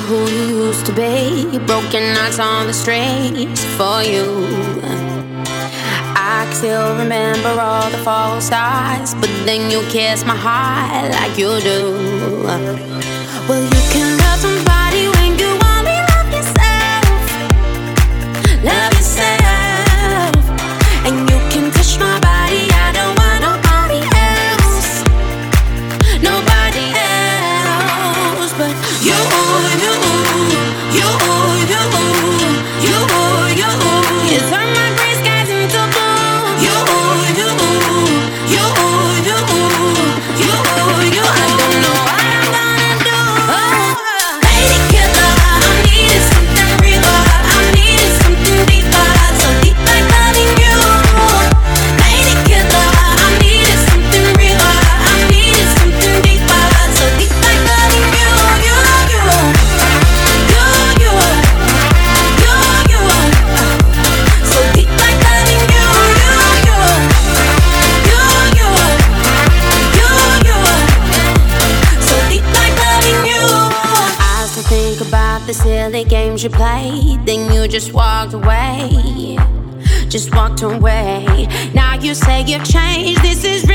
who you used to be. Broken hearts on the streets for you. I still remember all the false starts, but then you kiss my heart like you do. Well, you can. games you played, then you just walked away. Just walked away. Now you say you've changed. This is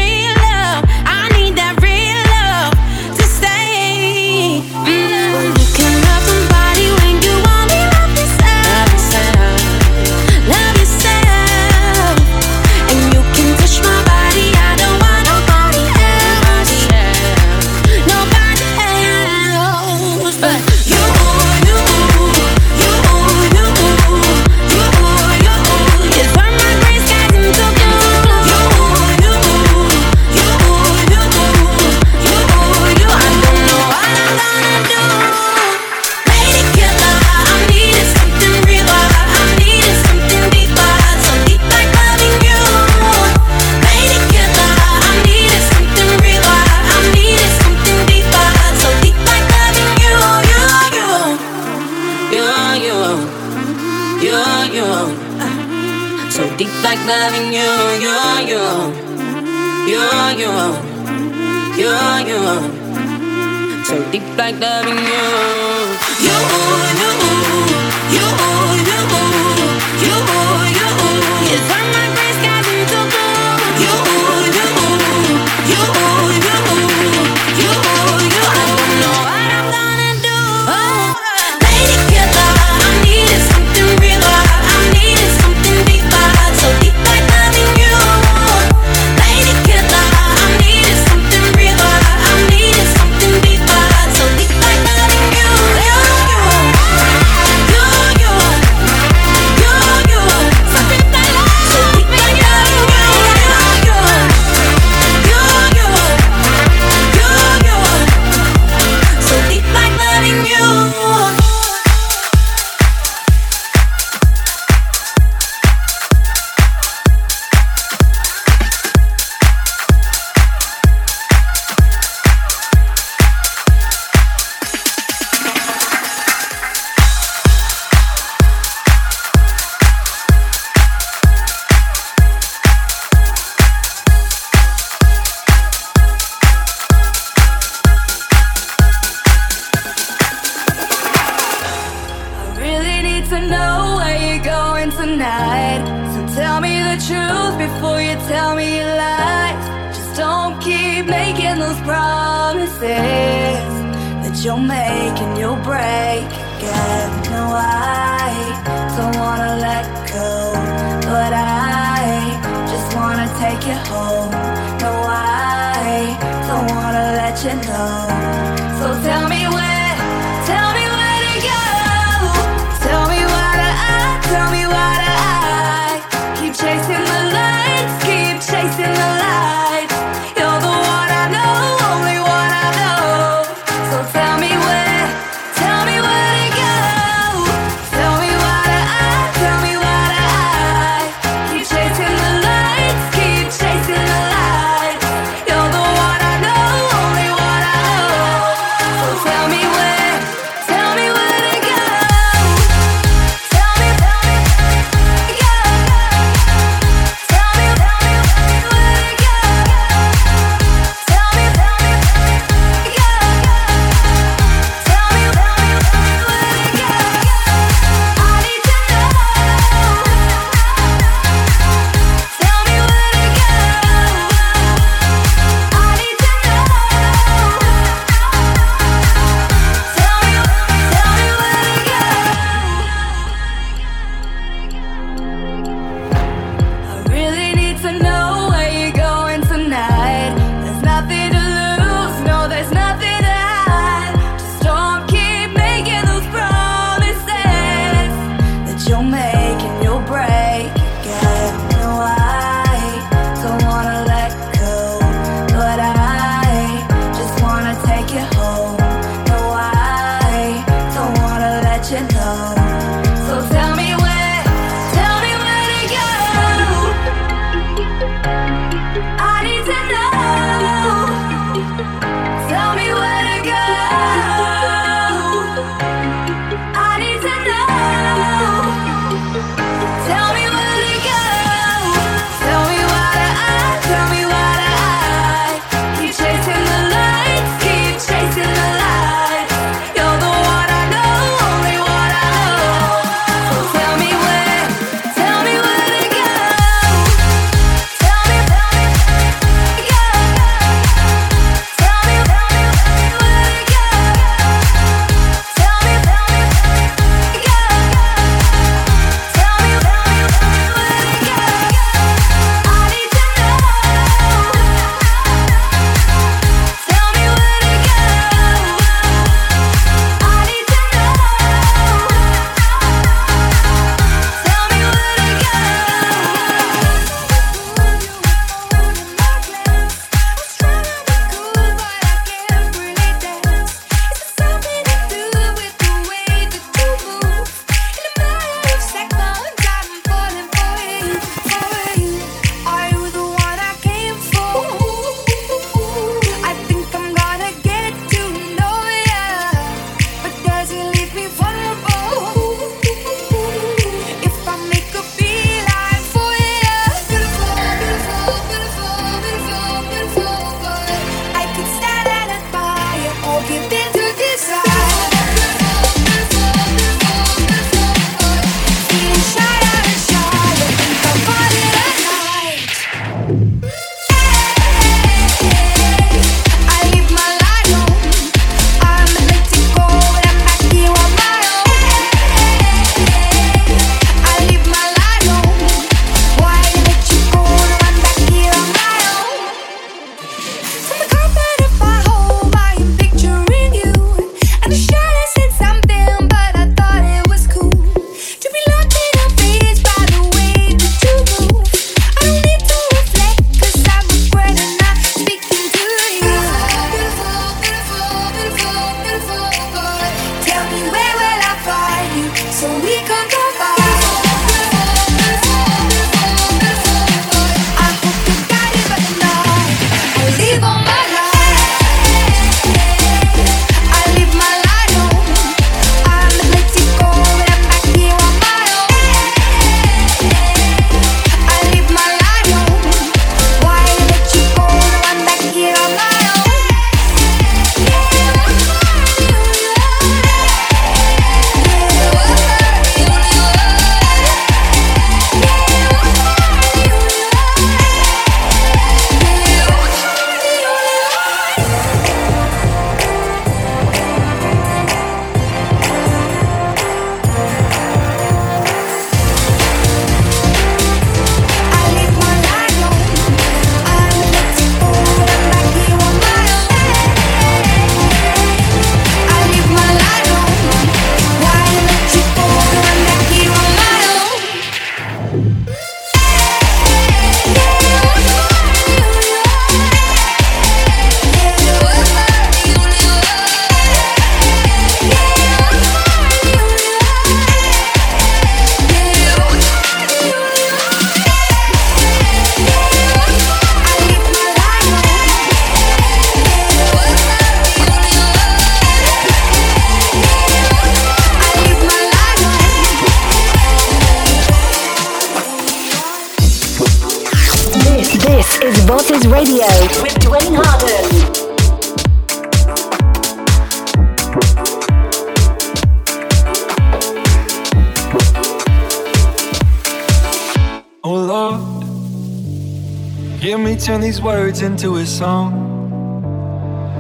into a song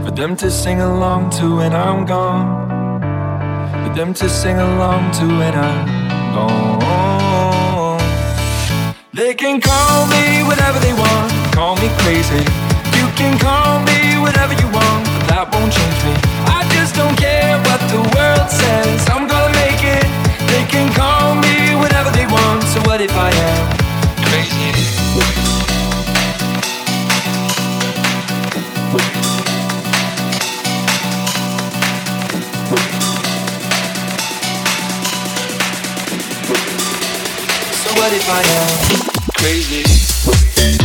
for them to sing along to when I'm gone. For them to sing along to when I'm gone. They can call me whatever they want, call me crazy. You can call me whatever you want, but that won't change me. I just don't care what the world says. I'm gonna make it. They can call me whatever they want. So what if I am? What if I am crazy?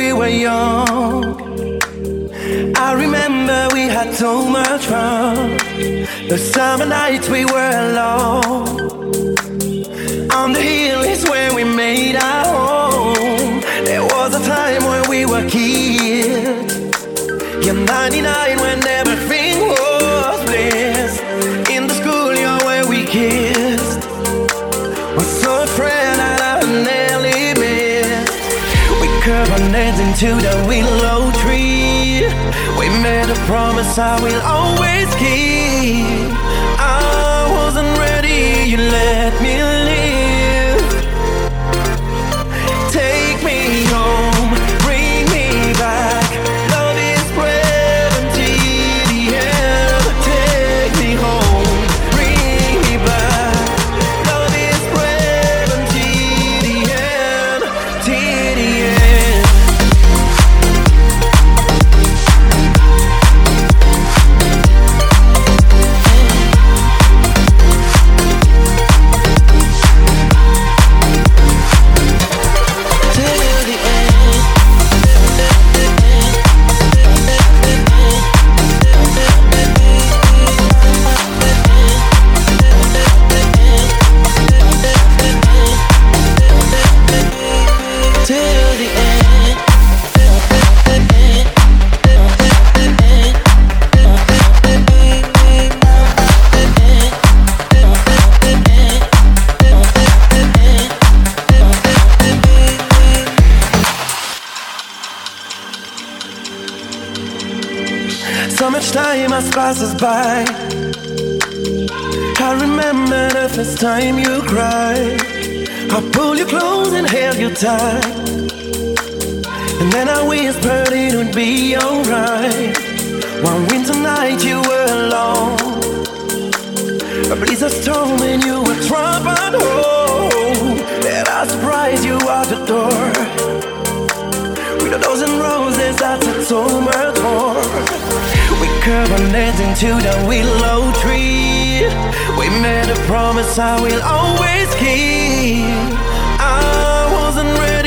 We were young. I remember we had so much fun. The summer nights we were alone. On the hill is where we made our home. There was a time when we were kids. You're 99 when everything into the willow tree. We made a promise I will always keep. I wasn't ready, you let me passed by. I remember the first time you cried. I pulled you close and held you tight. And then I whispered it would be alright. One winter night you were alone. A blizzard storm and you were at home. And I surprised you at the door. With a dozen roses at the much more. We carbonated into the willow tree. We made a promise I will always keep. I wasn't ready,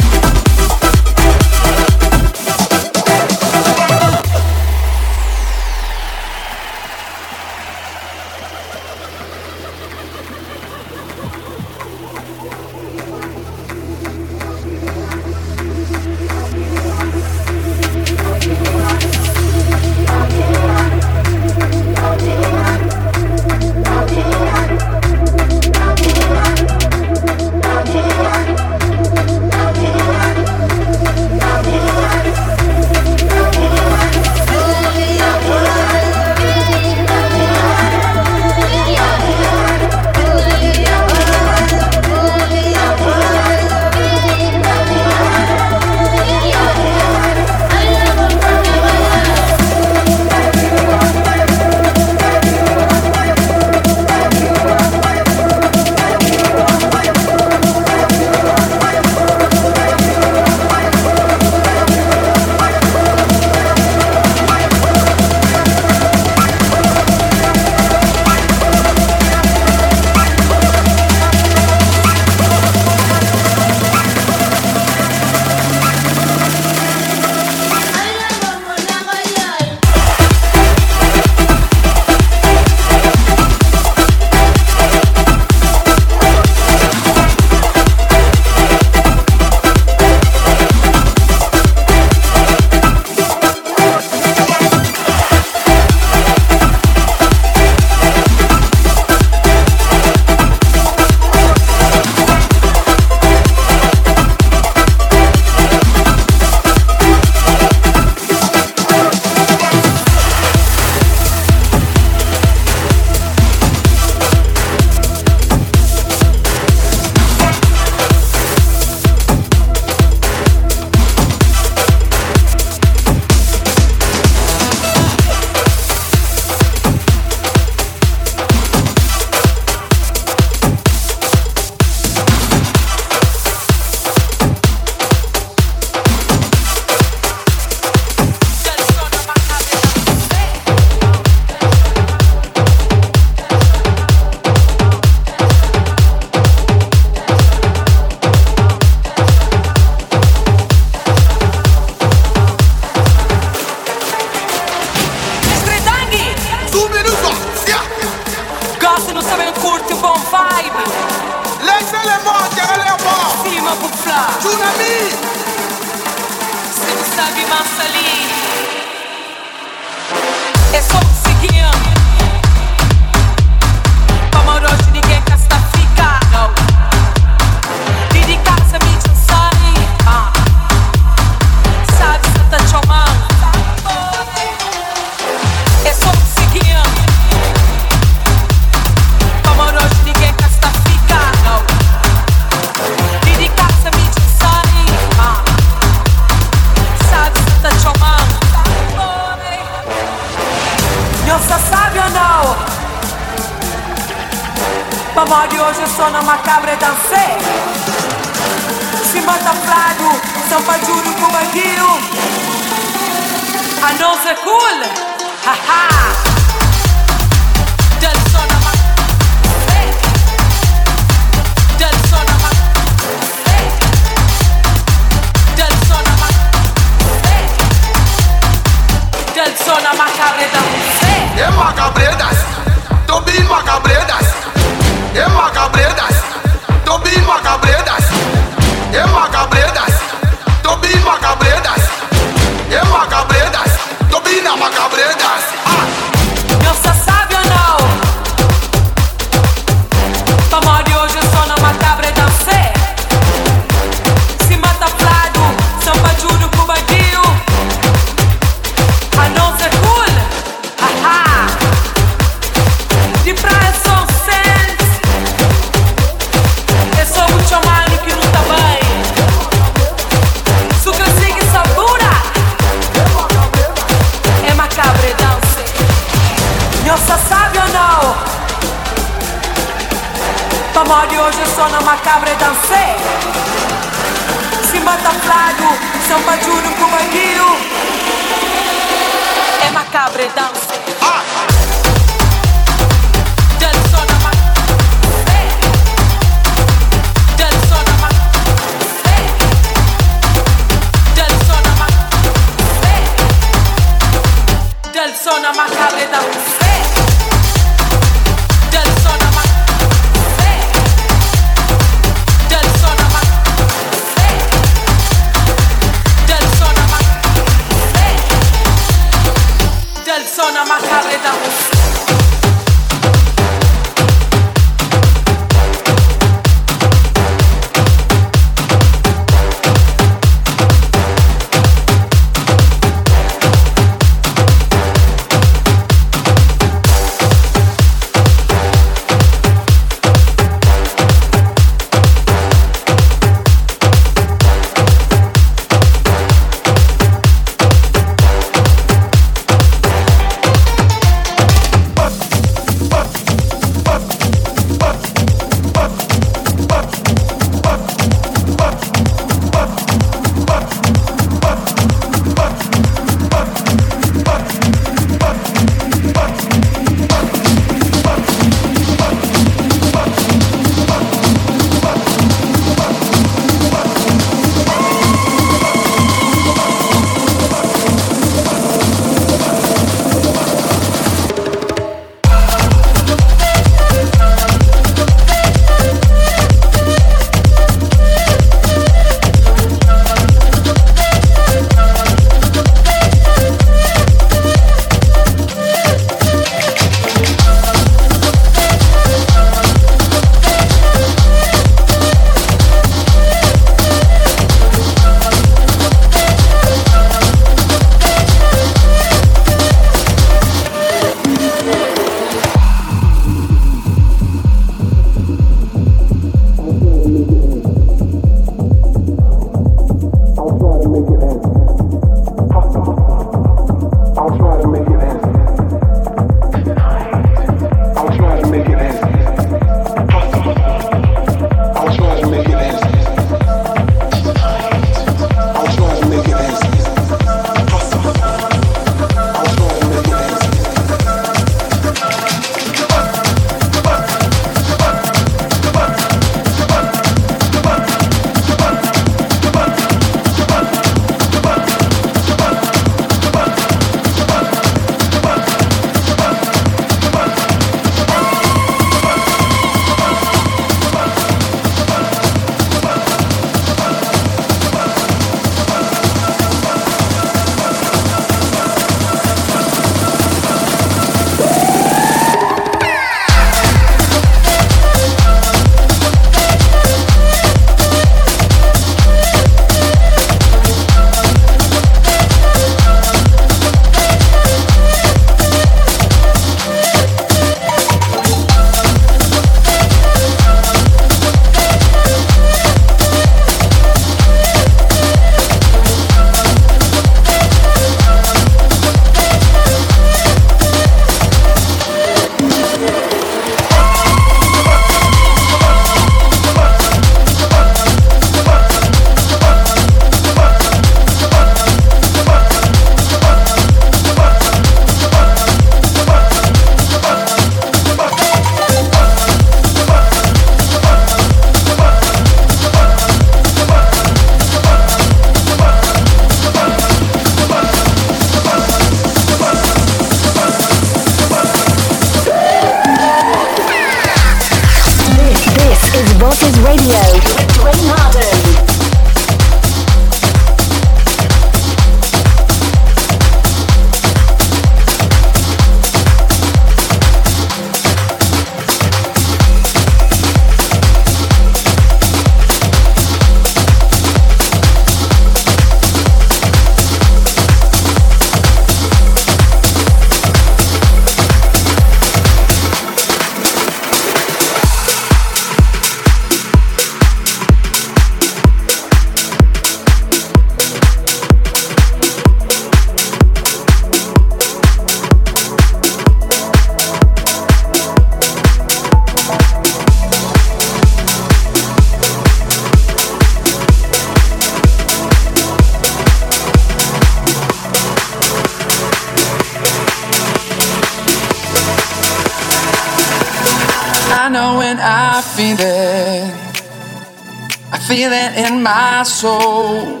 soul.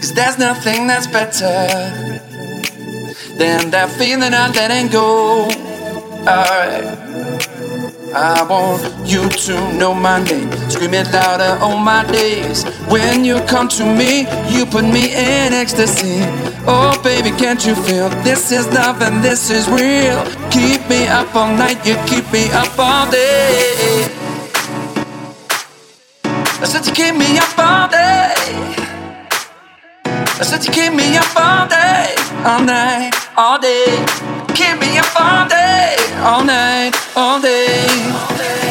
Cause there's nothing that's better than that feeling of letting go. Alright. I want you to know my name, scream it louder all my days. When you come to me, you put me in ecstasy. Oh, baby, can't you feel this is love and this is real? Keep me up all night, you keep me up all day. I said you keep me up all day. I said you keep me up all day, all night, all day. Keep me up all day, all night, all day. All day.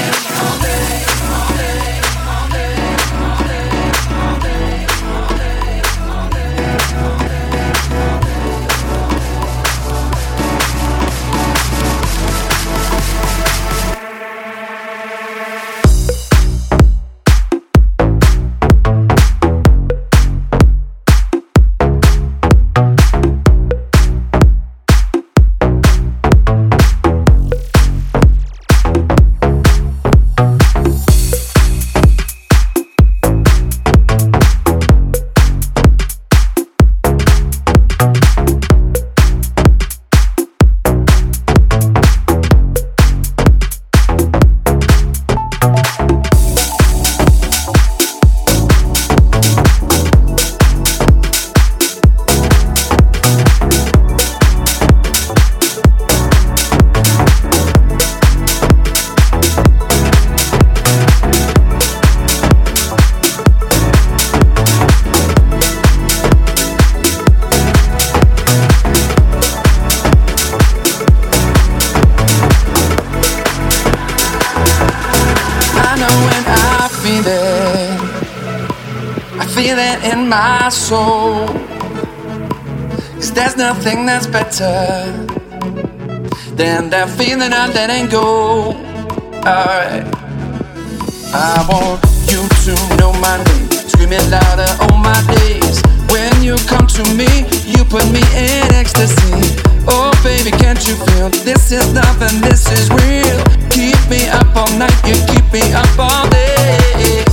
Soul. Cause there's nothing that's better than that feeling of letting go. Alright. I want you to know my name, screaming louder all my days. When you come to me, you put me in ecstasy. Oh, baby, can't you feel this is love and this is real? Keep me up all night, you keep me up all day.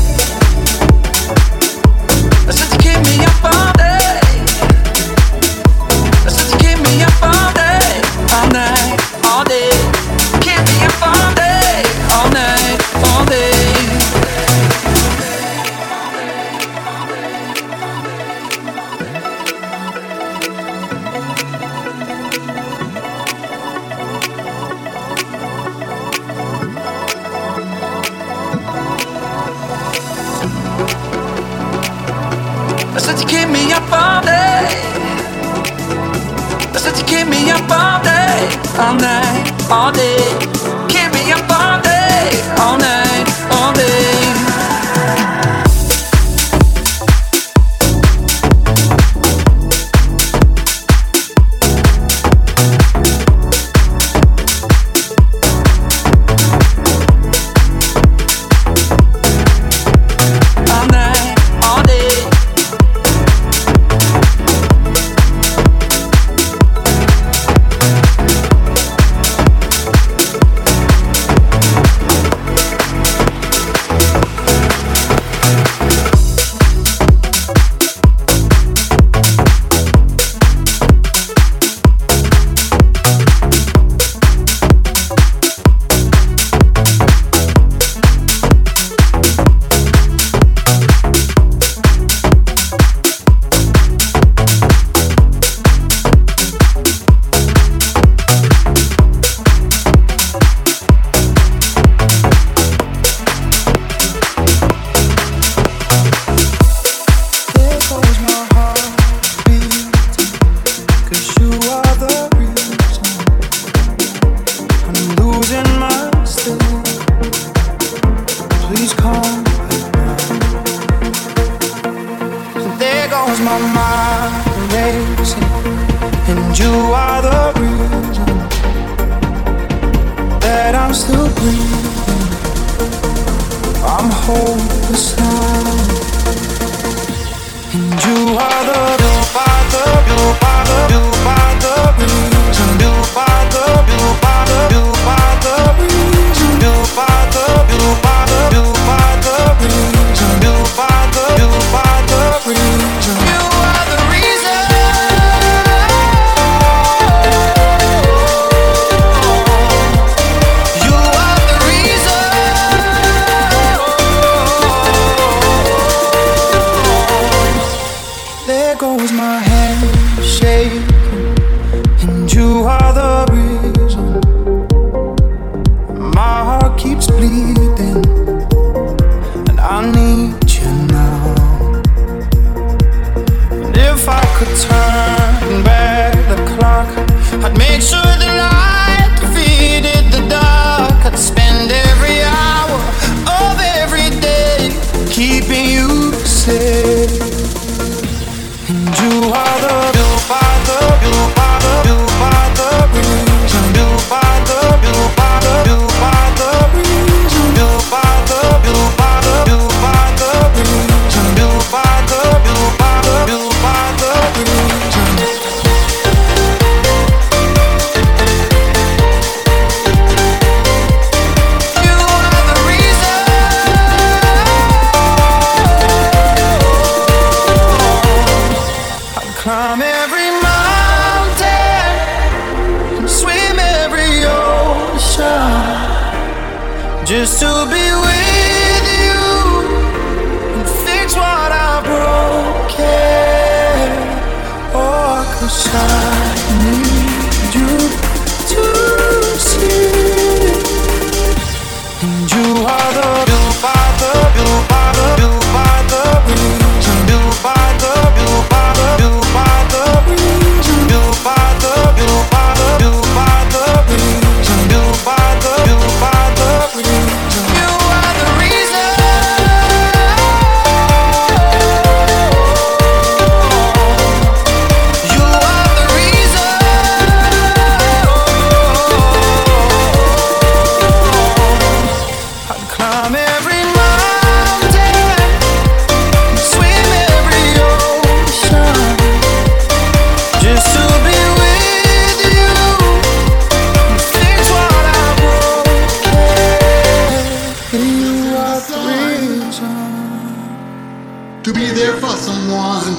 to be there for someone.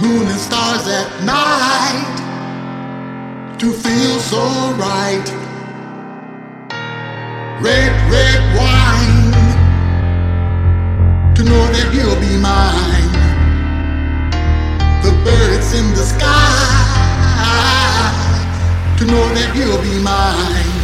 Moon and stars at night to feel so right. Red, red wine to know that you'll be mine. The birds in the sky to know that you'll be mine.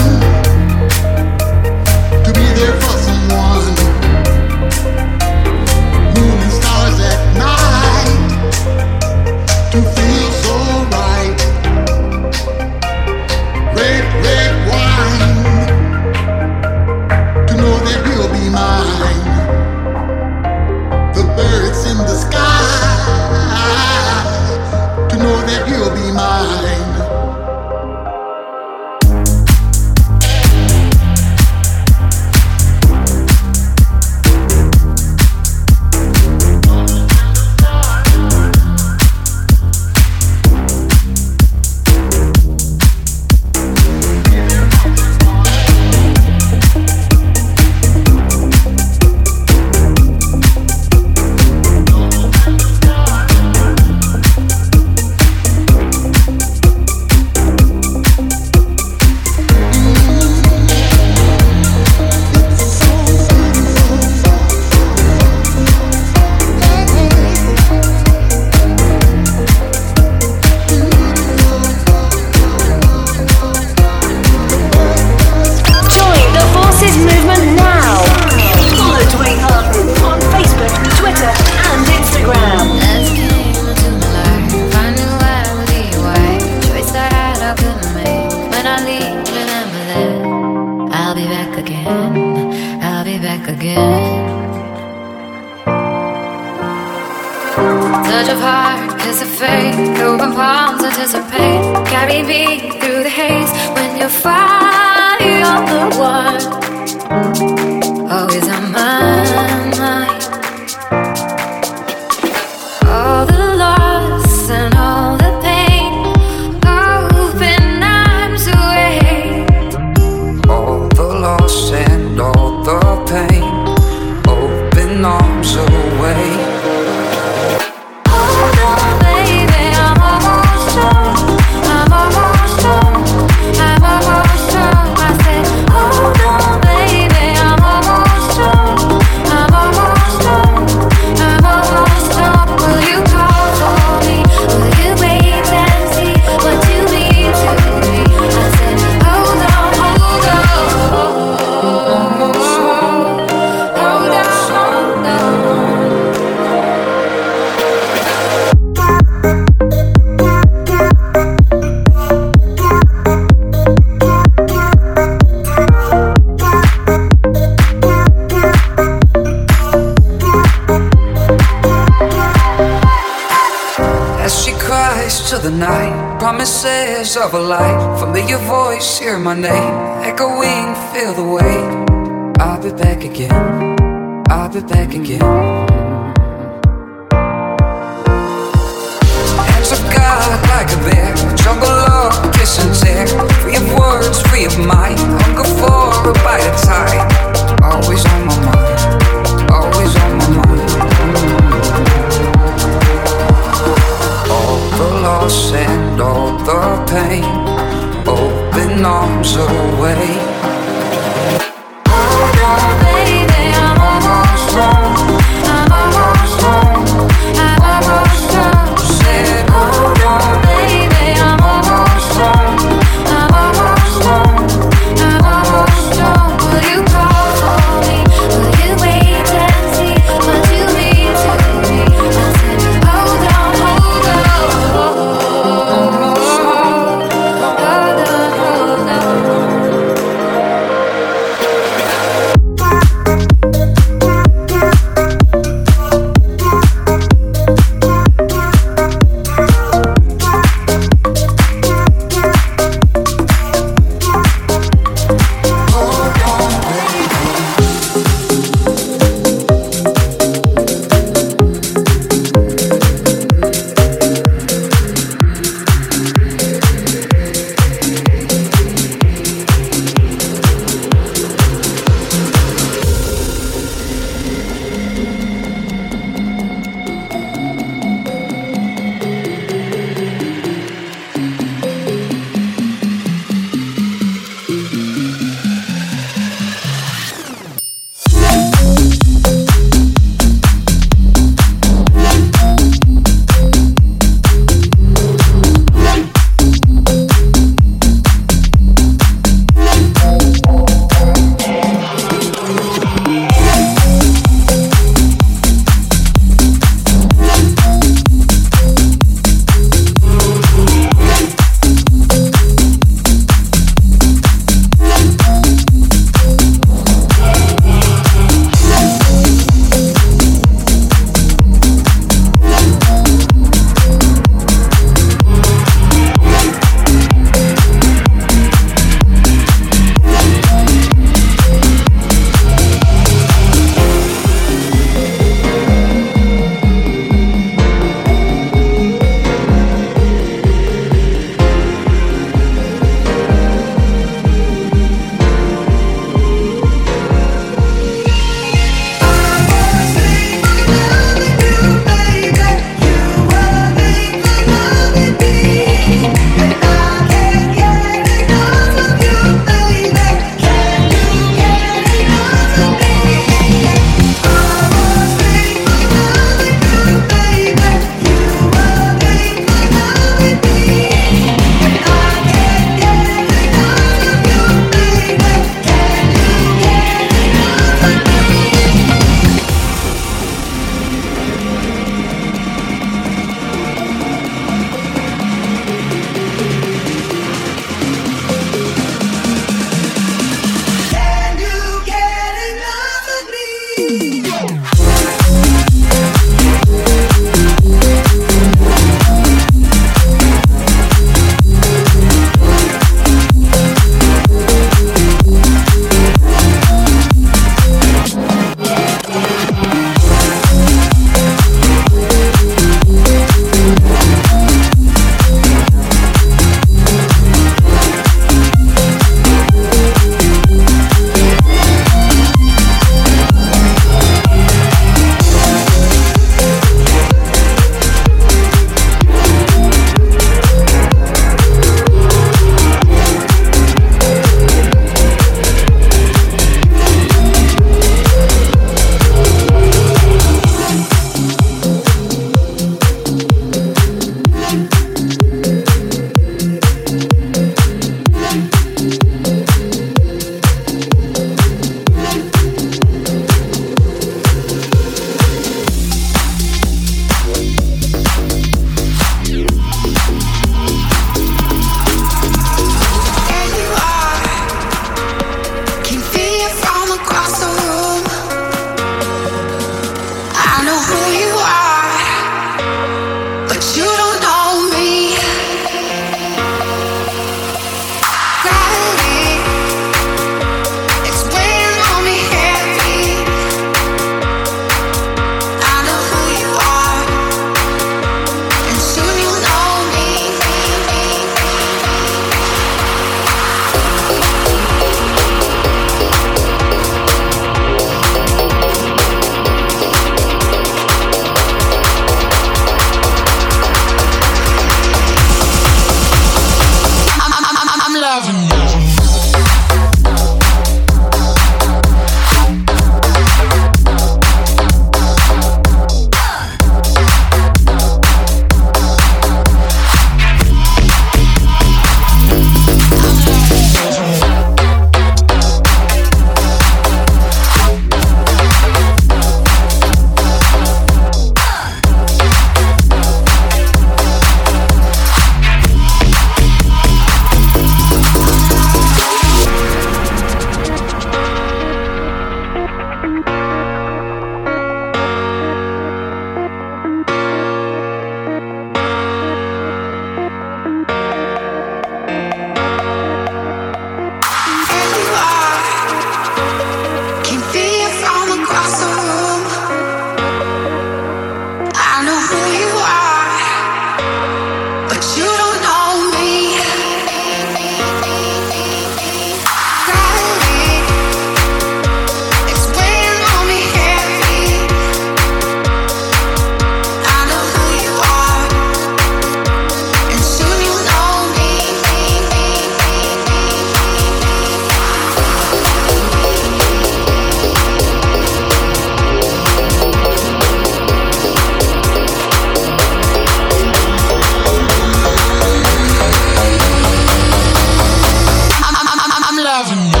thousand.